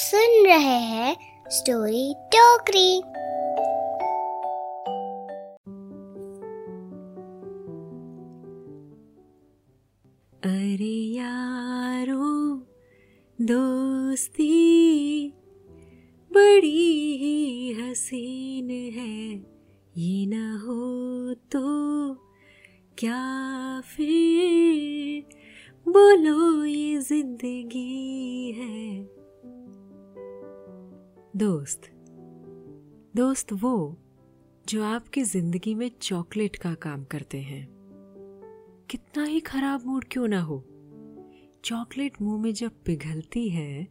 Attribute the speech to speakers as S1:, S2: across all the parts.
S1: सुन रहे हैं स्टोरी टोकरी।
S2: अरे यारो दोस्ती, बड़ी ही हसीन है। ये ना हो तो क्या फिर? बोलो ये ज़िंदगी है दोस्त। दोस्त वो, जो आपकी ज़िंदगी में चॉकलेट का काम करते हैं। कितना ही खराब मूड क्यों ना हो। चॉकलेट मुँह में जब पिघलती है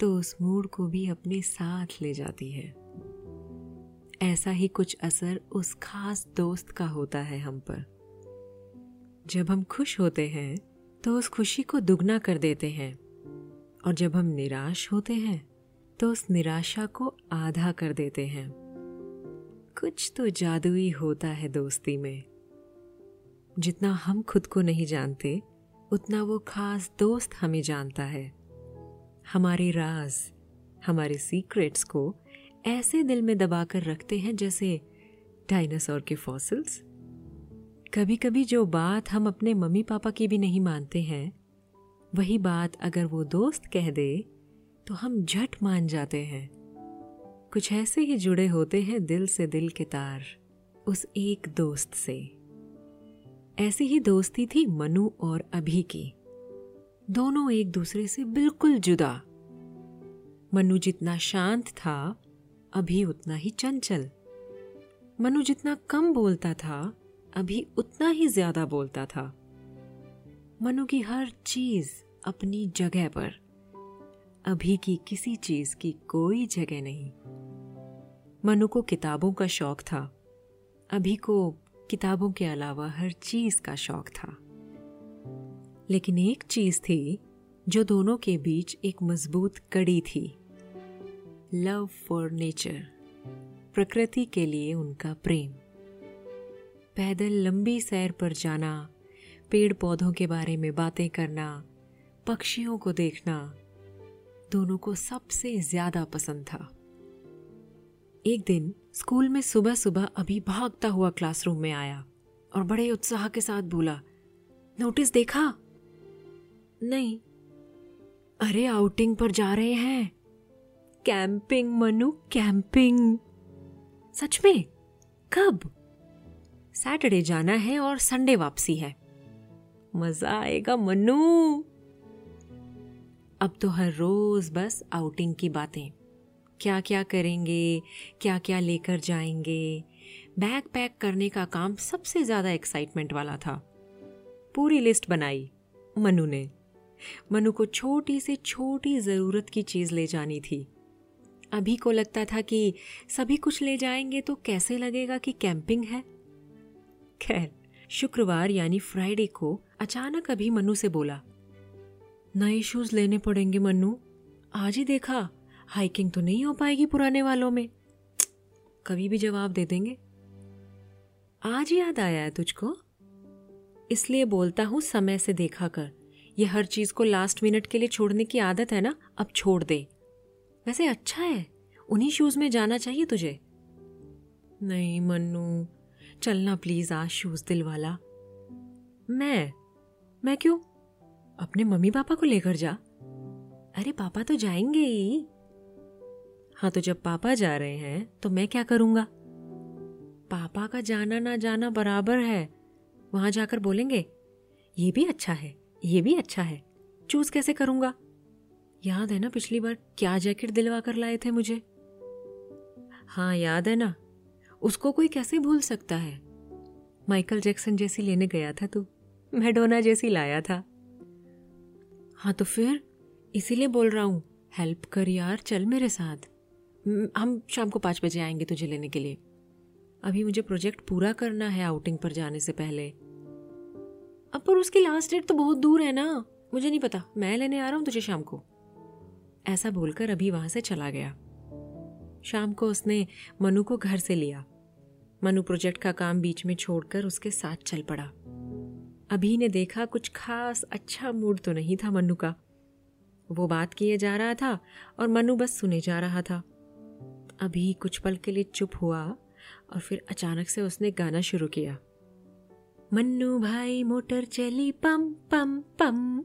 S2: तो उस मूड को भी अपने साथ ले जाती है। ऐसा ही कुछ असर उस खास दोस्त का होता है हम पर। जब हम खुश होते हैं तो उस खुशी को दुगना कर देते हैं। और जब हम निराश होते हैं तो उस निराशा को आधा कर देते हैं। कुछ तो जादुई होता है दोस्ती में। जितना हम खुद को नहीं जानते, उतना वो खास दोस्त हमें जानता है। हमारे राज, हमारे सीक्रेट्स को ऐसे दिल में दबाकर रखते हैं जैसे डायनासोर के फॉसिल्स कभी कभी जो बात हम अपने मम्मी पापा की भी नहीं मानते हैं, वही बात अगर वो दोस्त कह दे तो हम झट मान जाते हैं। कुछ ऐसे ही जुड़े होते हैं दिल से दिल के तार, उस एक दोस्त से। ऐसी ही दोस्ती थी मनु और अभी की। दोनों एक दूसरे से बिल्कुल जुदा। मनु जितना शांत था, अभी उतना ही चंचल। मनु जितना कम बोलता था, अभी उतना ही ज़्यादा बोलता था। मनु की हर चीज़ अपनी जगह पर। अभी की किसी चीज़ की कोई जगह नहीं। मनु को किताबों का शौक था। अभी को किताबों के अलावा हर चीज़ का शौक था। लेकिन एक चीज़ थी जो दोनों के बीच एक मज़बूत कड़ी थी। लव फॉर नेचर प्रकृति के लिए उनका प्रेम। पैदल लंबी सैर पर जाना पेड़ पौधों के बारे में बातें करना, पक्षियों को देखना दोनों को सबसे ज़्यादा पसंद था। एक दिन स्कूल में सुबह सुबह अभी भागता हुआ क्लासरूम में आया और बड़े उत्साह के साथ बोला, नोटिस देखा? नहीं। अरे, आउटिंग पर जा रहे हैं। Camping, Manu, camping. सच में? कब? सैटरडे जाना है और संडे वापसी है। मज़ा आएगा, मनु। अब तो हर रोज बस आउटिंग की बातें। क्या क्या करेंगे क्या क्या लेकर जाएँगे। बैग पैक करने का काम सबसे ज़्यादा एक्साइटमेंट वाला था। पूरी लिस्ट बनाई, मनु ने। मनु को छोटी से छोटी ज़रूरत की चीज़ ले जानी थी। अभी को लगता था कि सभी कुछ ले जाएँगे तो कैसे लगेगा कि कैंपिंग है? खैर, शुक्रवार यानी फ्राइडे को अचानक अभी मनु से बोला नए शूज़ लेने पड़ेंगे मनु आज ही देखा। हाइकिंग तो नहीं हो पाएगी पुराने वालों में। कभी भी जवाब दे देंगे। आज याद आया है तुझको? इसलिए बोलता हूँ, समय से देखा कर। ये हर चीज़ को लास्ट मिनट के लिए छोड़ने की आदत है ना? अब छोड़ दे। वैसे अच्छा है। उन्हीं शूज़ में जाना चाहिए तुझे। नहीं, मन्नू। चलना प्लीज़ आज शूज़ दिल वाला मैं? मैं क्यों? अपने मम्मी पापा को लेकर जा। अरे, पापा तो जाएँगे ही। हाँ तो जब पापा जा रहे हैं तो मैं क्या करूँगा? पापा का जाना ना जाना बराबर है। वहाँ जाकर बोलेंगे, ये भी अच्छा है, ये भी अच्छा है। चूज़ कैसे करूँगा? याद है ना, पिछली बार क्या जैकेट दिलवा कर लाए थे मुझे? हाँ याद है ना। उसको कोई कैसे भूल सकता है? माइकल जैक्सन जैसी लेने गया था तू। मैडोना जैसी लाया था। हाँ तो फिर? इसीलिए बोल रहा हूँ हेल्प कर यार, चल मेरे साथ। हम शाम को पाँच बजे आएँगे तुझे लेने के लिए। अभी मुझे प्रोजेक्ट पूरा करना है आउटिंग पर जाने से पहले। अब पर उसकी लास्ट डेट तो बहुत दूर है ना। मुझे नहीं पता, मैं लेने आ रहा हूँ तुझे शाम को। ऐसा बोलकर अभी वहाँ से चला गया। शाम को उसने मनु को घर से लिया। मनु प्रोजेक्ट का काम बीच में छोड़कर उसके साथ चल पड़ा। अभी ने देखा कुछ खास अच्छा मूड तो नहीं था मनु का। वो बात किए जा रहा था और मनु बस सुने जा रहा था। अभी कुछ पल के लिए चुप हुआ और फिर अचानक से उसने गाना शुरू किया। मन्नू भाई मोटर चली पम पम पम।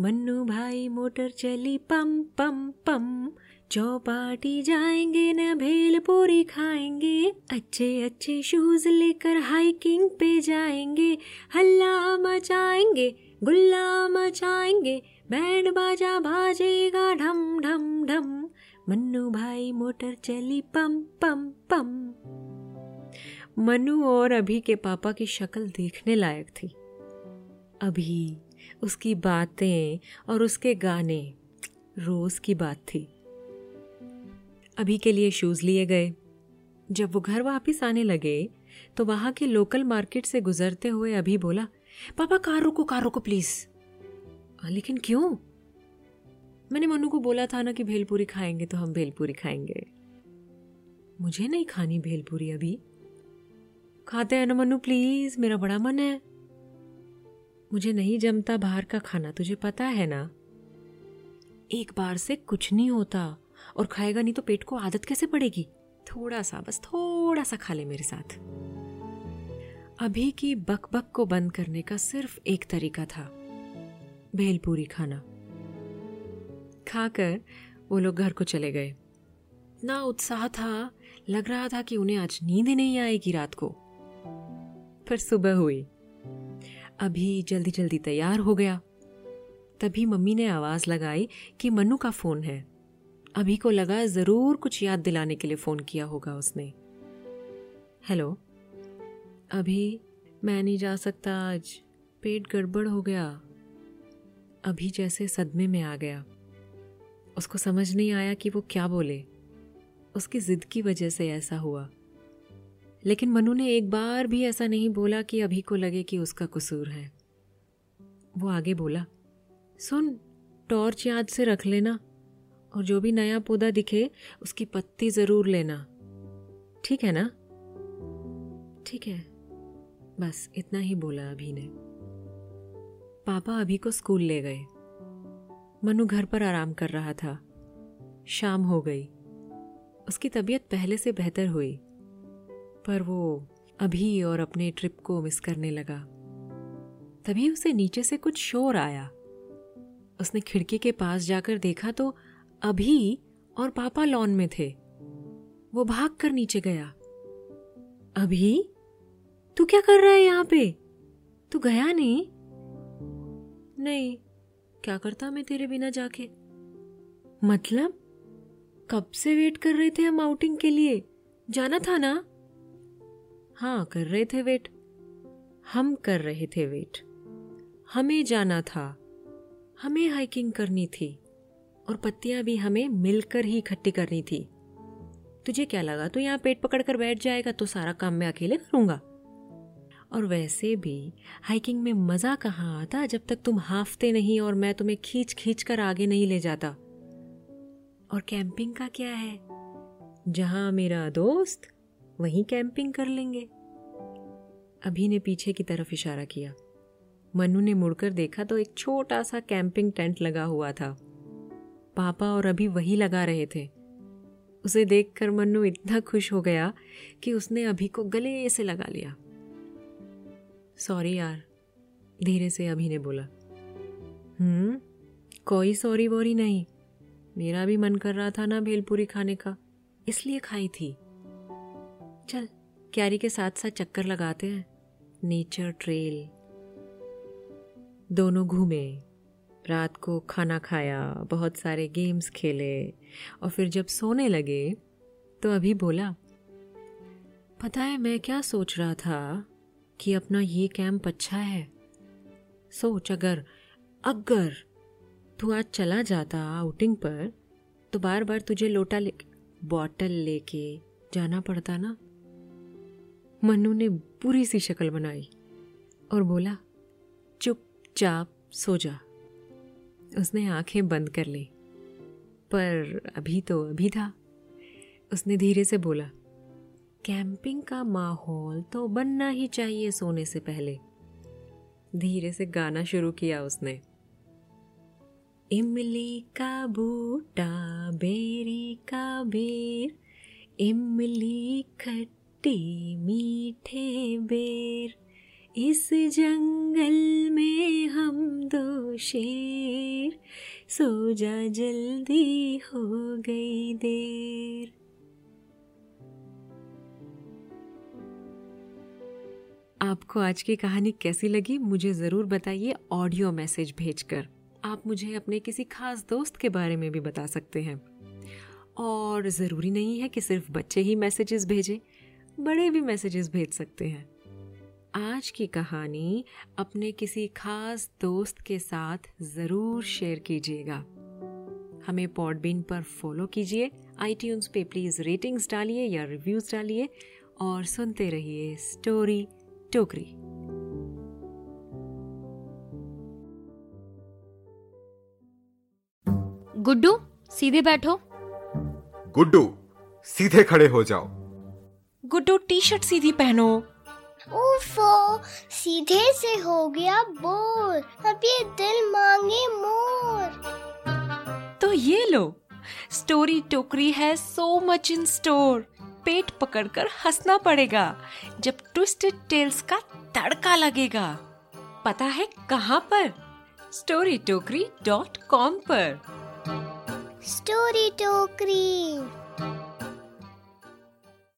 S2: मन्नू भाई मोटर चली पम पम पम। चौपाटी जाएँगे, न भेल पूरी खाएँगे। अच्छे अच्छे शूज़ लेकर हाइकिंग पे जाएँगे। हल्ला मचाएँगे, गुल्ला मचाएँगे। बैंड बाजा बाजेगा ढम ढम ढम। मन्नू भाई मोटर चली पम पम पम। मनु और अभी के पापा की शक्ल देखने लायक थी। अभी उसकी बातें और उसके गाने रोज की बात थी। अभी के लिए शूज़ लिए गए। जब वो घर वापस आने लगे तो वहाँ के लोकल मार्केट से गुजरते हुए अभी बोला, पापा, कार रुको कार रुको प्लीज़ लेकिन क्यों? मैंने मनु को बोला था ना कि भेलपूरी खाएँगे तो हम भेलपूरी खाएँगे. मुझे नहीं खानी भेलपूरी अभी. खाते हैं ना मनु प्लीज़ मेरा बड़ा मन है. मुझे नहीं जमता बाहर का खाना, तुझे पता है ना? एक बार से कुछ नहीं होता। और खाएगा नहीं तो पेट को आदत कैसे पड़ेगी? थोड़ा सा, बस थोड़ा सा खा ले मेरे साथ। अभी की बक बक को बंद करने का सिर्फ़ एक तरीका था भेलपूरी खाना। खाकर वो लोग घर को चले गए। ना उत्साह था, लग रहा था कि उन्हें आज नींद नहीं आएगी रात को। फिर सुबह हुई। अभी जल्दी जल्दी तैयार हो गया। तभी मम्मी ने आवाज़ लगाई कि मनु का फ़ोन है। अभी को लगा ज़रूर कुछ याद दिलाने के लिए फ़ोन किया होगा उसने। हेलो? अभी मैं नहीं जा सकता आज। पेट गड़बड़ हो गया। अभी जैसे सदमे में आ गया। उसको समझ नहीं आया कि वो क्या बोले। उसकी जिद की वजह से ऐसा हुआ। लेकिन मनु ने एक बार भी ऐसा नहीं बोला कि अभी को लगे कि उसका कसूर है। वो आगे बोला, सुन, टॉर्च याद से रख लेना। और जो भी नया पौधा दिखे, उसकी पत्ती ज़रूर लेना। ठीक है ना? ठीक है। बस इतना ही बोला अभी ने। पापा अभी को स्कूल ले गए। मनु घर पर आराम कर रहा था। शाम हो गई। उसकी तबीयत पहले से बेहतर हुई। पर वो अभी और अपने ट्रिप को मिस करने लगा। तभी उसे नीचे से कुछ शोर आया। उसने खिड़की के पास जाकर देखा तो अभी और पापा लॉन में थे। वो भाग कर नीचे गया। अभी? तू क्या कर रहा है यहाँ पे? तू गया नहीं? नहीं, क्या करता मैं तेरे बिना जाके? मतलब? कब से वेट कर रहे थे हम आउटिंग के लिए? जाना था ना? हाँ कर रहे थे वेट हम कर रहे थे वेट हमें जाना था। हमें हाइकिंग करनी थी। और पत्तियाँ भी हमें मिलकर ही इकट्ठी करनी थी। तुझे क्या लगा? तो यहाँ पेट पकड़ कर बैठ जाएगा तो सारा काम मैं अकेले करूँगा। और वैसे भी, हाइकिंग में मज़ा कहाँ आता जब तक तुम हाफते नहीं और मैं तुम्हें खींच खींच कर आगे नहीं ले जाता? और कैंपिंग का क्या है? जहाँ मेरा दोस्त, वहीं कैंपिंग कर लेंगे। अभी ने पीछे की तरफ़ इशारा किया। मनु ने मुड़कर देखा तो एक छोटा सा कैंपिंग टेंट लगा हुआ था। पापा और अभी वही लगा रहे थे। उसे देखकर मन्नू इतना खुश हो गया कि उसने अभी को गले से लगा लिया। सॉरी यार, धीरे से अभी ने बोला। हम्म कोई सॉरी वोरी नहीं। मेरा भी मन कर रहा था ना भेलपुरी खाने का, इसलिए खाई थी। चल, क्यारी के साथ साथ चक्कर लगाते हैं। Nature trail. दोनों घूमे। रात को खाना खाया, बहुत सारे गेम्स खेले, और फिर जब सोने लगे तो अभी बोला, पता है, मैं क्या सोच रहा था कि अपना ये कैंप अच्छा है? सोच, अगर अगर तू आज चला जाता आउटिंग पर तो बार बार तुझे लोटा ले बॉटल लेके जाना पड़ता ना? मनु ने बुरी सी शक्ल बनाई और बोला, चुपचाप सो जा। उसने आँखें बंद कर ली। पर अभी तो अभी था। उसने धीरे से बोला, कैंपिंग का माहौल तो बनना ही चाहिए सोने से पहले। धीरे से गाना शुरू किया उसने। इमली का बूटा, बेरी का बेर, इमली खट्टी मीठे बेर। इस जंगल में हम दो शेर। सो जा जल्दी हो गई देर। आपको आज की कहानी कैसी लगी, मुझे ज़रूर बताइए ऑडियो मैसेज भेजकर। आप मुझे अपने किसी खास दोस्त के बारे में भी बता सकते हैं। और ज़रूरी नहीं है कि सिर्फ़ बच्चे ही मैसेजेस भेजें, बड़े भी मैसेजेस भेज सकते हैं। आज की कहानी अपने किसी खास दोस्त के साथ ज़रूर शेयर कीजिएगा। हमें पॉडबिन पर फॉलो कीजिए आई पे प्लीज़ रेटिंग्स डालिए या रिव्यूज़ डालिए और सुनते रहिए स्टोरी टोकरी।
S3: गुड्डू सीधे बैठो।
S4: गुड्डू सीधे खड़े हो जाओ।
S5: गुड्डू टी शर्ट सीधी पहनो।
S1: उफो सीधे से हो गया बोर। अब ये दिल मांगे मोर।
S5: तो ये लो स्टोरी टोकरी है सो मच इन स्टोर पेट पकड़कर हंसना पड़ेगा जब ट्विस्टेड टेल्स का तड़का लगेगा। पता है कहाँ पर? स्टोरी टोकरी डॉट कॉम पर।
S1: स्टोरी टोकरी